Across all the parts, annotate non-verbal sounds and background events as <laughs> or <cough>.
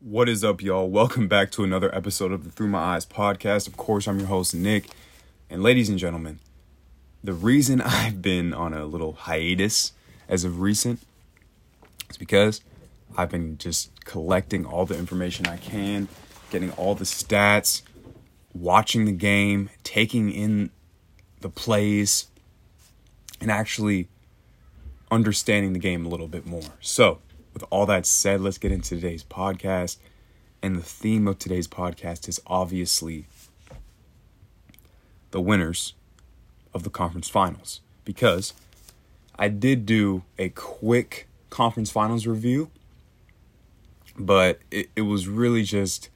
What is up, y'all? Welcome back to another episode of the Through My Eyes podcast. Of course, I'm your host, Nick. And ladies and gentlemen, the reason <laughs> I've been on a little hiatus as of recent is because I've been just collecting all the information I can, getting all the stats, watching the game, taking in the plays, and actually understanding the game a little bit more. So, with all that said, let's get into today's podcast. And the theme of today's podcast is obviously the winners of the conference finals. Because I did do a quick conference finals review, but it, it was really just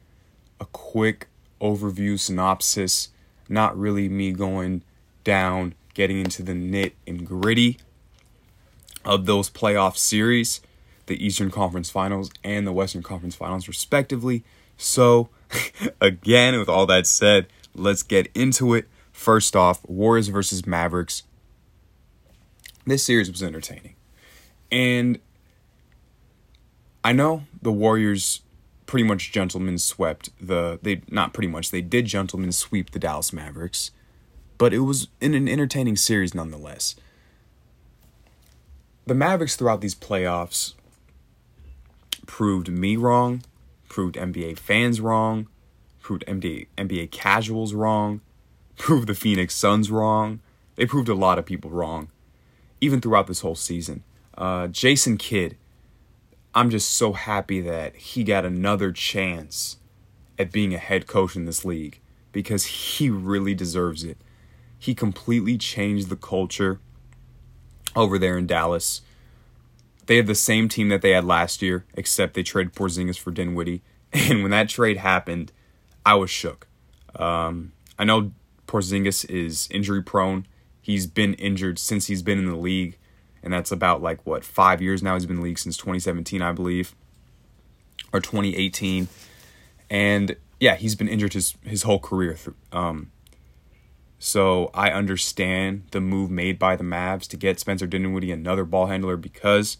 a quick overview synopsis, not really me going down, getting into the nit and gritty of those playoff series the Eastern Conference Finals and the Western Conference Finals, respectively. So, <laughs> again, with all that said, let's get into it. First off, Warriors versus Mavericks. This series was entertaining. And I know the Warriors pretty much gentlemen swept the they not pretty much they did gentlemen sweep the Dallas Mavericks, but it was in an entertaining series nonetheless. The Mavericks throughout these playoffs proved me wrong, proved NBA fans wrong, proved NBA, NBA casuals wrong, <laughs> proved the Phoenix Suns wrong. They proved a lot of people wrong, even throughout this whole season. Uh, Jason Kidd, I'm just so happy that he got another chance at being a head coach in this league because he really deserves it. He completely changed the culture over there in Dallas. They have the same team that they had last year, except they traded Porzingis for Dinwiddie. <laughs> And when that trade happened, I was shook. Um, I know Porzingis is injury prone. He's been injured since he's been in the league, and that's about like what five years now. He's been in the league since 2017, I believe, or 2018. And yeah, he's been injured his his whole career. Um, so I understand the move made by the Mavs to get Spencer Dinwiddie another ball handler because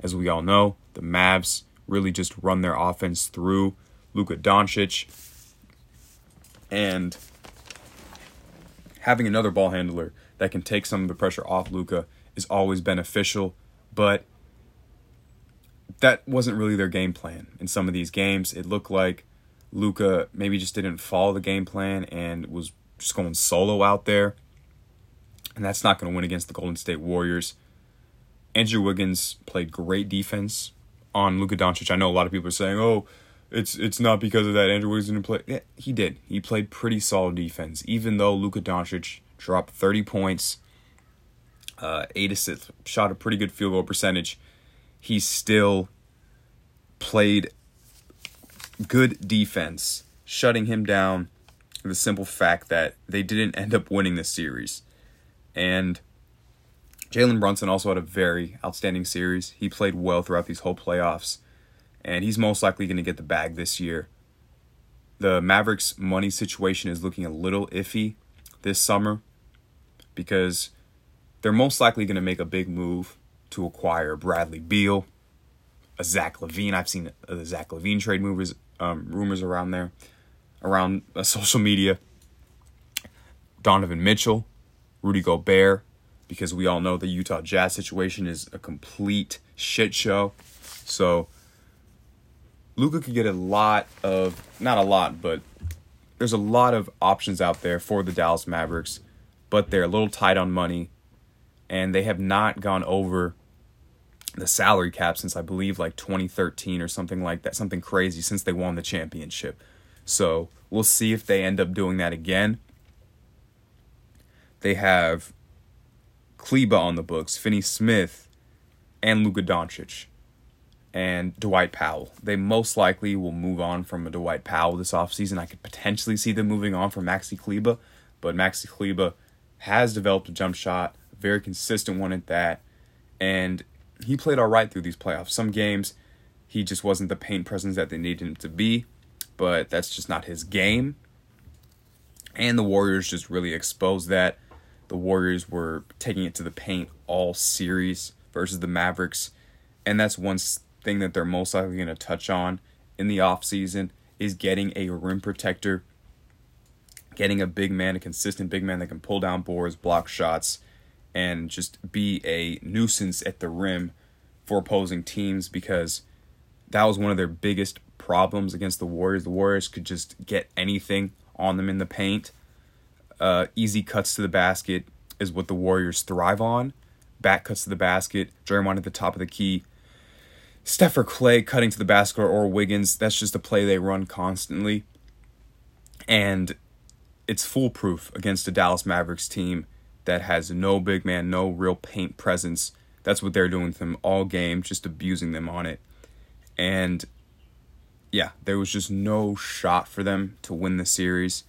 as we all know, the Mavs really just run their offense through Luka Doncic. And having another ball handler that can take some of the pressure off Luka is always beneficial, but that wasn't really their game plan. In some of these games, it looked like Luka maybe just didn't follow the game plan and was just going solo out there. And that's not going to win against the Golden State Warriors. Andrew Wiggins played great defense on Luka Doncic. I know a lot of people are saying, "Oh, it's it's not because of that Andrew Wiggins didn't play." Yeah, he did. He played pretty solid defense, even though Luka Doncic dropped thirty points, uh, eight assists, shot a pretty good field goal percentage. He still played good defense, shutting him down. The simple fact that they didn't end up winning the series, and Jalen Brunson also had a very outstanding series. He played well throughout these whole playoffs, and he's most likely going to get the bag this year. The Mavericks' money situation is looking a little iffy this summer because they're most likely going to make a big move to acquire Bradley Beal, a Zach LaVine. I've seen the Zach LaVine trade movers, um, rumors around there, around uh, <laughs> social media. Donovan Mitchell, Rudy Gobert, because we all know the Utah Jazz situation is a complete shit show. So Luka could get a lot of not a lot, but there's a lot of options out there for the Dallas Mavericks, but they're a little tight on money and they have not gone over the salary cap since I believe like 2013 or something like that, something crazy since they won the championship. So, we'll see if they end up doing that again. They have Kleber on the books, Finney Smith, and Luka Doncic, and Dwight Powell. They most likely will move on from a Dwight Powell this offseason. I could potentially see them moving on from Maxi Kleber, but Maxi Kleber has developed a jump shot, a very consistent one at that, and he played all right through these playoffs. Some games he just wasn't the paint presence that they needed him to be, but that's just not his game. And the Warriors just really exposed that the Warriors were taking it to the paint all series versus the Mavericks. And that's one thing that they're most likely going to touch on in the offseason is getting a rim protector, getting a big man, a consistent big man that can pull down boards, block shots, and just be a nuisance at the rim for opposing teams because that was one of their biggest problems against the Warriors. The Warriors could just get anything on them in the paint. Uh, easy cuts to the basket is what the Warriors thrive on. Back cuts to the basket, Draymond at the top of the key. Steph or Klay cutting to the basket or Wiggins, that's just a play they run constantly. And it's foolproof against a Dallas Mavericks team that has no big man, no real paint presence. That's what they're doing to them all game, just abusing them on it. And yeah, there was just no shot for them to win the series.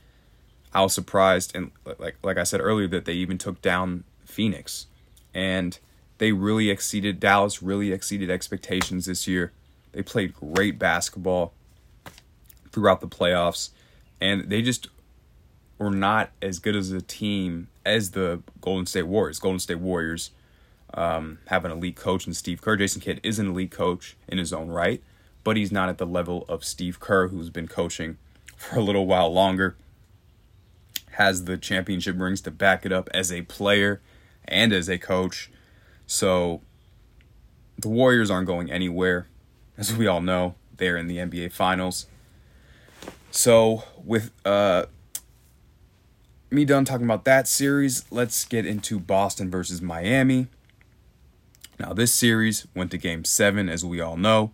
I was surprised, and like like I said earlier, that they even took down Phoenix, and they really exceeded Dallas. Really exceeded expectations this year. They played great basketball throughout the playoffs, and they just were not as good as a team as the Golden State Warriors. Golden State Warriors um, have an elite coach in Steve Kerr. Jason Kidd is an elite coach in his own right, but he's not at the level of Steve Kerr, who's been coaching for a little while longer has the championship rings to back it up as a player and as a coach. So the Warriors aren't going anywhere. As we all know, they're in the NBA Finals. So with uh me done talking about that series, let's get into Boston versus Miami. Now this series went to game 7 as we all know.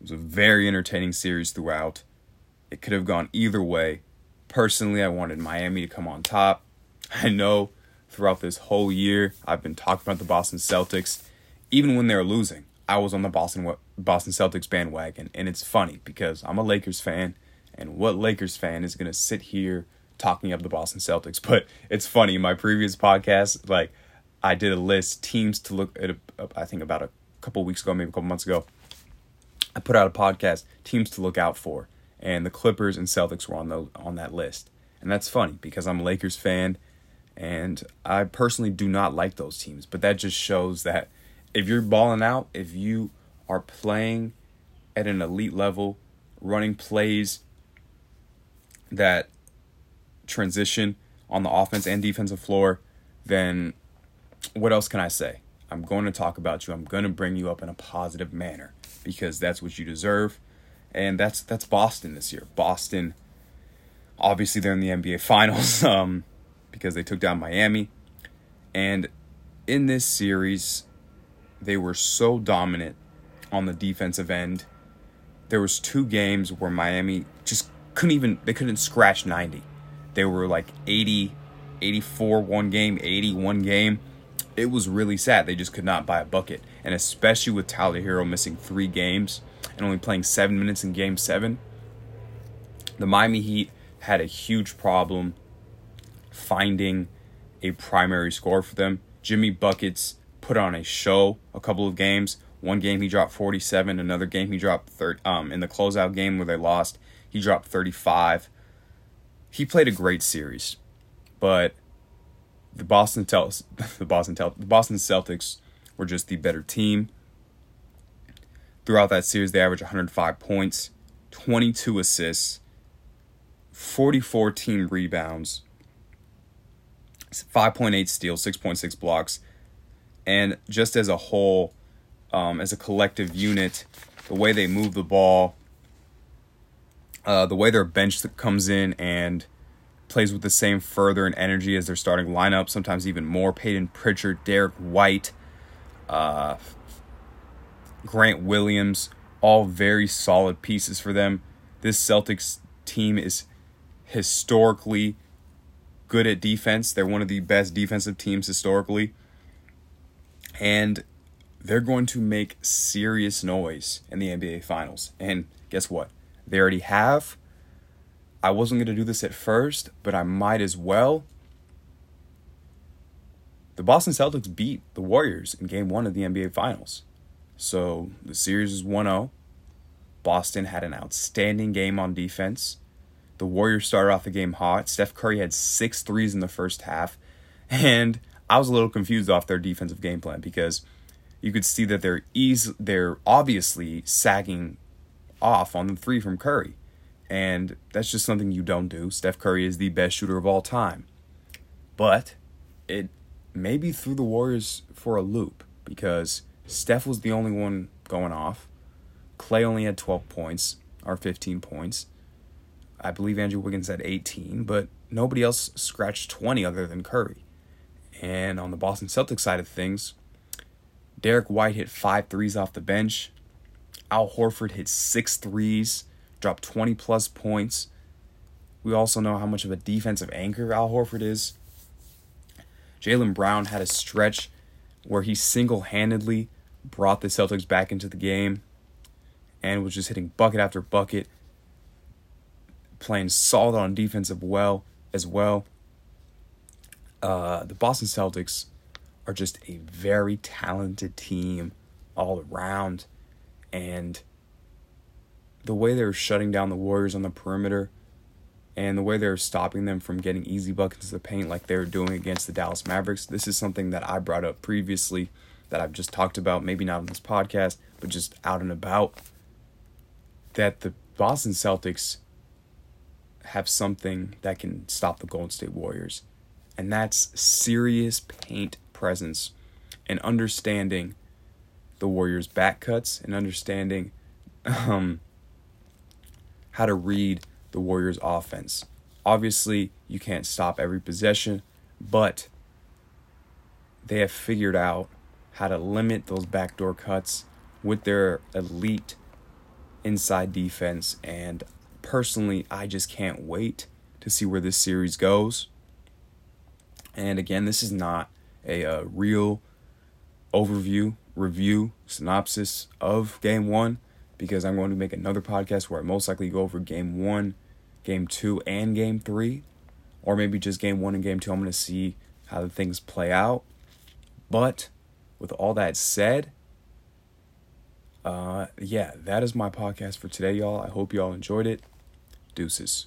It was a very entertaining series throughout. It could have gone either way. Personally, I wanted Miami to come on top. I know throughout this whole year I've been talking about the Boston Celtics. Even when they're losing, I was on the Boston Boston Celtics bandwagon, and it's funny because I'm a Lakers fan, and what Lakers fan is gonna sit here talking up the Boston Celtics? <laughs> But it's funny. My previous podcast, like I did a list teams to look at. Uh, I think about a couple weeks ago, maybe a couple months ago. I put out a podcast teams to look out for, and the Clippers and Celtics were on the on that list. And that's funny because I'm a Lakers fan and I personally do not like those teams, but that just shows that if you're balling out, if you are playing at an elite level, running plays that transition on the offense and defensive floor, then what else can I say? I'm going to talk about you. I'm going to bring you up in a positive manner because that's what you deserve and that's that's Boston this year. Boston, obviously, they're in the NBA Finals <laughs> um, because they took down Miami, and in this series, they were so dominant on the defensive end. There was two games where Miami just couldn't even they couldn't scratch 90. They were like 80 84 one game, 81 game. It was really sad. They just could not buy a bucket. And especially with Tyler Herro missing 3 games, and only playing seven minutes in game seven, the Miami Heat had a huge problem finding a primary score for them. Jimmy Buckets put on a show a couple of games. One game he dropped 47, another game he dropped 30 um in the closeout game where they lost, he dropped 35. He played a great series. But the Boston tells <laughs> the Boston Tel- the Boston Celtics were just the better team. Throughout that series, they averaged 105 points, 22 assists, 44 team rebounds, 5.8 steals, 6.6 blocks. And just as a whole, um, as a collective unit, the way they move the ball, uh, the way their bench comes in and plays with the same further and energy as their starting lineup, sometimes even more. Payton Pritchard, Derrick White, uh, Grant Williams, all very solid pieces for them. This Celtics team is historically good at defense. They're one of the best defensive teams historically. And they're going to make serious noise in the NBA Finals. And guess what? They already have. I wasn't going to do this at first, but I might as well. The Boston Celtics beat the Warriors in game one of the NBA Finals. So the series is 1 0. Boston had an outstanding game on defense. The Warriors started off the game hot. Steph Curry had six threes in the first half. And I was a little confused off their defensive game plan because you could see that they're easy, they're obviously sagging off on the three from Curry. And that's just something you don't do. Steph Curry is the best shooter of all time. But it maybe threw the Warriors for a loop because Steph was the only one going off. Klay only had 12 points or 15 points. I believe Andrew Wiggins had 18, but nobody else scratched 20 other than Curry. And on the Boston Celtics side of things, Derrick White hit five threes off the bench. Al Horford hit six threes, dropped 20 plus points. We also know how much of a defensive anchor Al Horford is. Jaylen Brown had a stretch where he single handedly brought the Celtics back into the game and was just hitting bucket after bucket, playing solid on defensive well as well. Uh, the Boston Celtics are just a very talented team all around, and the way they're shutting down the Warriors on the perimeter and the way they're stopping them from getting easy buckets to the paint like they were doing against the Dallas Mavericks. This is something that I brought up previously that I've just talked about, maybe not on this podcast, but just out and about. That the Boston Celtics have something that can stop the Golden State Warriors, and that's serious paint presence and understanding the Warriors' back cuts and understanding um, how to read the Warriors' offense. Obviously, you can't stop every possession, but they have figured out how to limit those backdoor cuts with their elite inside defense. And personally, I just can't wait to see where this series goes. And again, this is not a, uh, real overview, review, synopsis of game one because I'm going to make another podcast where I most likely go over game one game two and game three, or maybe just game one and game two. I'm going to see how the things play out. But with all that said, uh, yeah, that is my podcast for today, y'all. I hope y'all enjoyed it. Deuces.